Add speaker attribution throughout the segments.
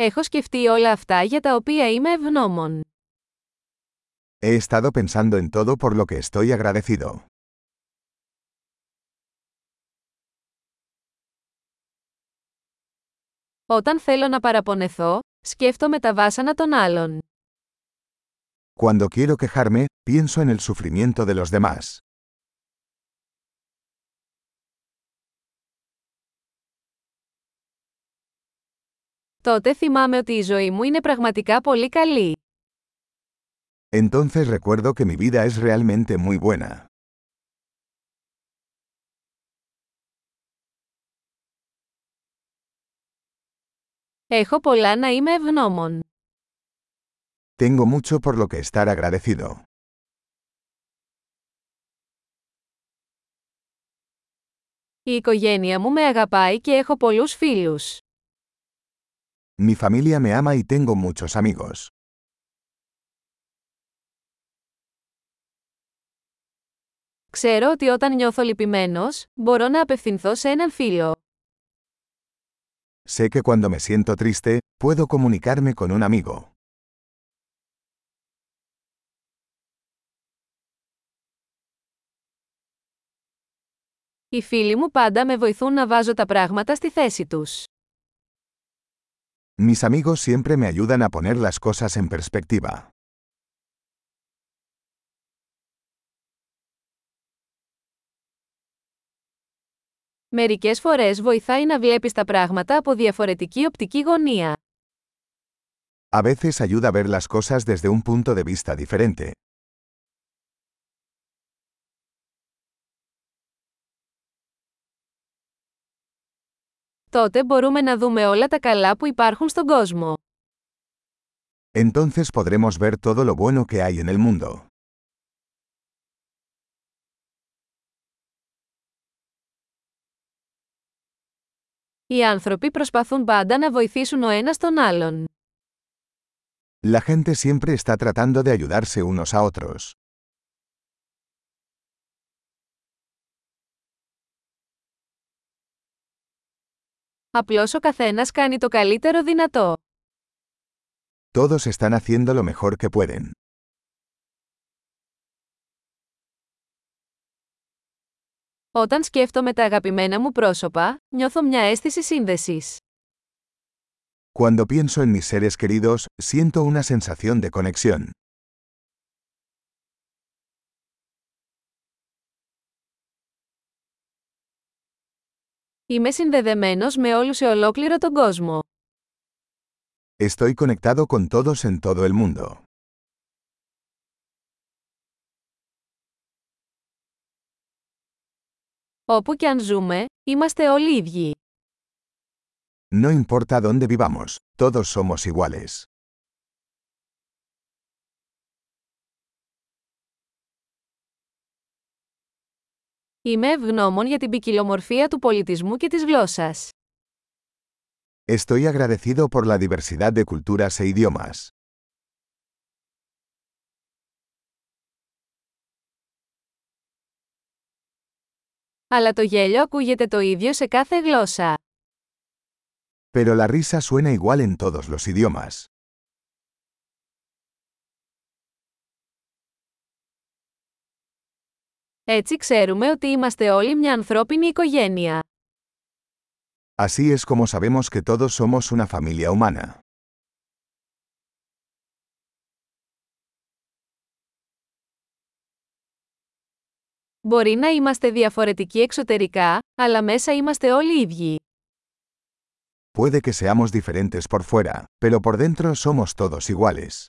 Speaker 1: Έχω σκεφτεί όλα αυτά για τα οποία είμαι ευγνώμων.
Speaker 2: He estado pensando en todo por lo que estoy agradecido.
Speaker 1: Όταν θέλω να παραπονεθώ, σκέφτομαι τα βάσανα των άλλων.
Speaker 2: Cuando quiero quejarme, pienso en el sufrimiento de los demás.
Speaker 1: Τότε θυμάμαι ότι η ζωή μου είναι πραγματικά πολύ καλή.
Speaker 2: Entonces recuerdo que mi vida es realmente muy buena.
Speaker 1: Έχω πολλά να είμαι ευγνώμων.
Speaker 2: Tengo mucho por lo que estar agradecido.
Speaker 1: Η οικογένεια μου με αγαπάει και έχω πολλούς φίλους.
Speaker 2: Mi familia me ama y tengo muchos amigos.
Speaker 1: Ξέρω ότι όταν νιώθω λυπημένος, μπορώ να απευθυνθώ σε έναν φίλο.
Speaker 2: Sé que cuando me siento triste, puedo comunicarme con un amigo.
Speaker 1: Οι φίλοι μου πάντα με βοηθούν να βάζω τα πράγματα στη θέση τους.
Speaker 2: Mis amigos siempre me ayudan a poner las cosas en perspectiva.
Speaker 1: Μερικές φορές βοηθάει να βλέπεις τα πράγματα από διαφορετική οπτική γωνία.
Speaker 2: A veces ayuda a ver las cosas desde un punto de vista diferente.
Speaker 1: Τότε μπορούμε να δούμε όλα τα καλά που υπάρχουν στον κόσμο.
Speaker 2: Entonces podremos ver todo lo bueno que hay en el mundo.
Speaker 1: Οι άνθρωποι προσπαθούν πάντα να βοηθήσουν ο ένας τον άλλον.
Speaker 2: La gente siempre está tratando de ayudarse unos a otros.
Speaker 1: Απλώς ο καθένας κάνει το καλύτερο δυνατό.
Speaker 2: Todos están haciendo lo mejor que pueden.
Speaker 1: Όταν σκέφτομαι τα αγαπημένα μου πρόσωπα, νιώθω μια αίσθηση σύνδεσης.
Speaker 2: Cuando pienso en mis seres queridos, siento una sensación de conexión.
Speaker 1: Είμαι συνδεδεμένος με όλους σε ολόκληρο τον κόσμο.
Speaker 2: Estoy conectado con todos en todo el mundo.
Speaker 1: Όπου και αν ζούμε, είμαστε όλοι ίδιοι.
Speaker 2: No importa dónde vivamos, todos somos iguales.
Speaker 1: Είμαι ευγνώμων για την ποικιλομορφία του πολιτισμού και της γλώσσας.
Speaker 2: Estoy agradecido por la diversidad de culturas e idiomas.
Speaker 1: Αλλά το γέλιο ακούγεται το ίδιο σε κάθε γλώσσα.
Speaker 2: Pero la risa suena igual en todos los idiomas.
Speaker 1: Έτσι ξέρουμε ότι είμαστε όλοι μια ανθρώπινη οικογένεια.
Speaker 2: Así es como sabemos que todos somos una familia humana.
Speaker 1: Μπορεί να είμαστε διαφορετικοί εξωτερικά, αλλά μέσα είμαστε όλοι ίδιοι.
Speaker 2: Puede que seamos diferentes por fuera, pero por dentro somos todos iguales.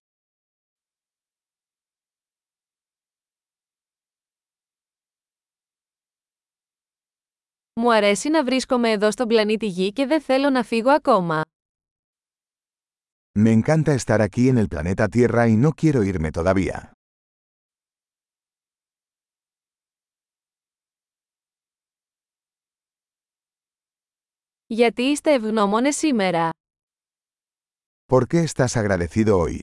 Speaker 1: Μου αρέσει να βρίσκομαι εδώ στον πλανήτη Γη και δεν θέλω να φύγω ακόμα.
Speaker 2: Me encanta estar aquí en el planeta Tierra y no quiero irme todavía.
Speaker 1: Γιατί είστε ευγνώμονες σήμερα;
Speaker 2: ¿Por qué estás agradecido hoy?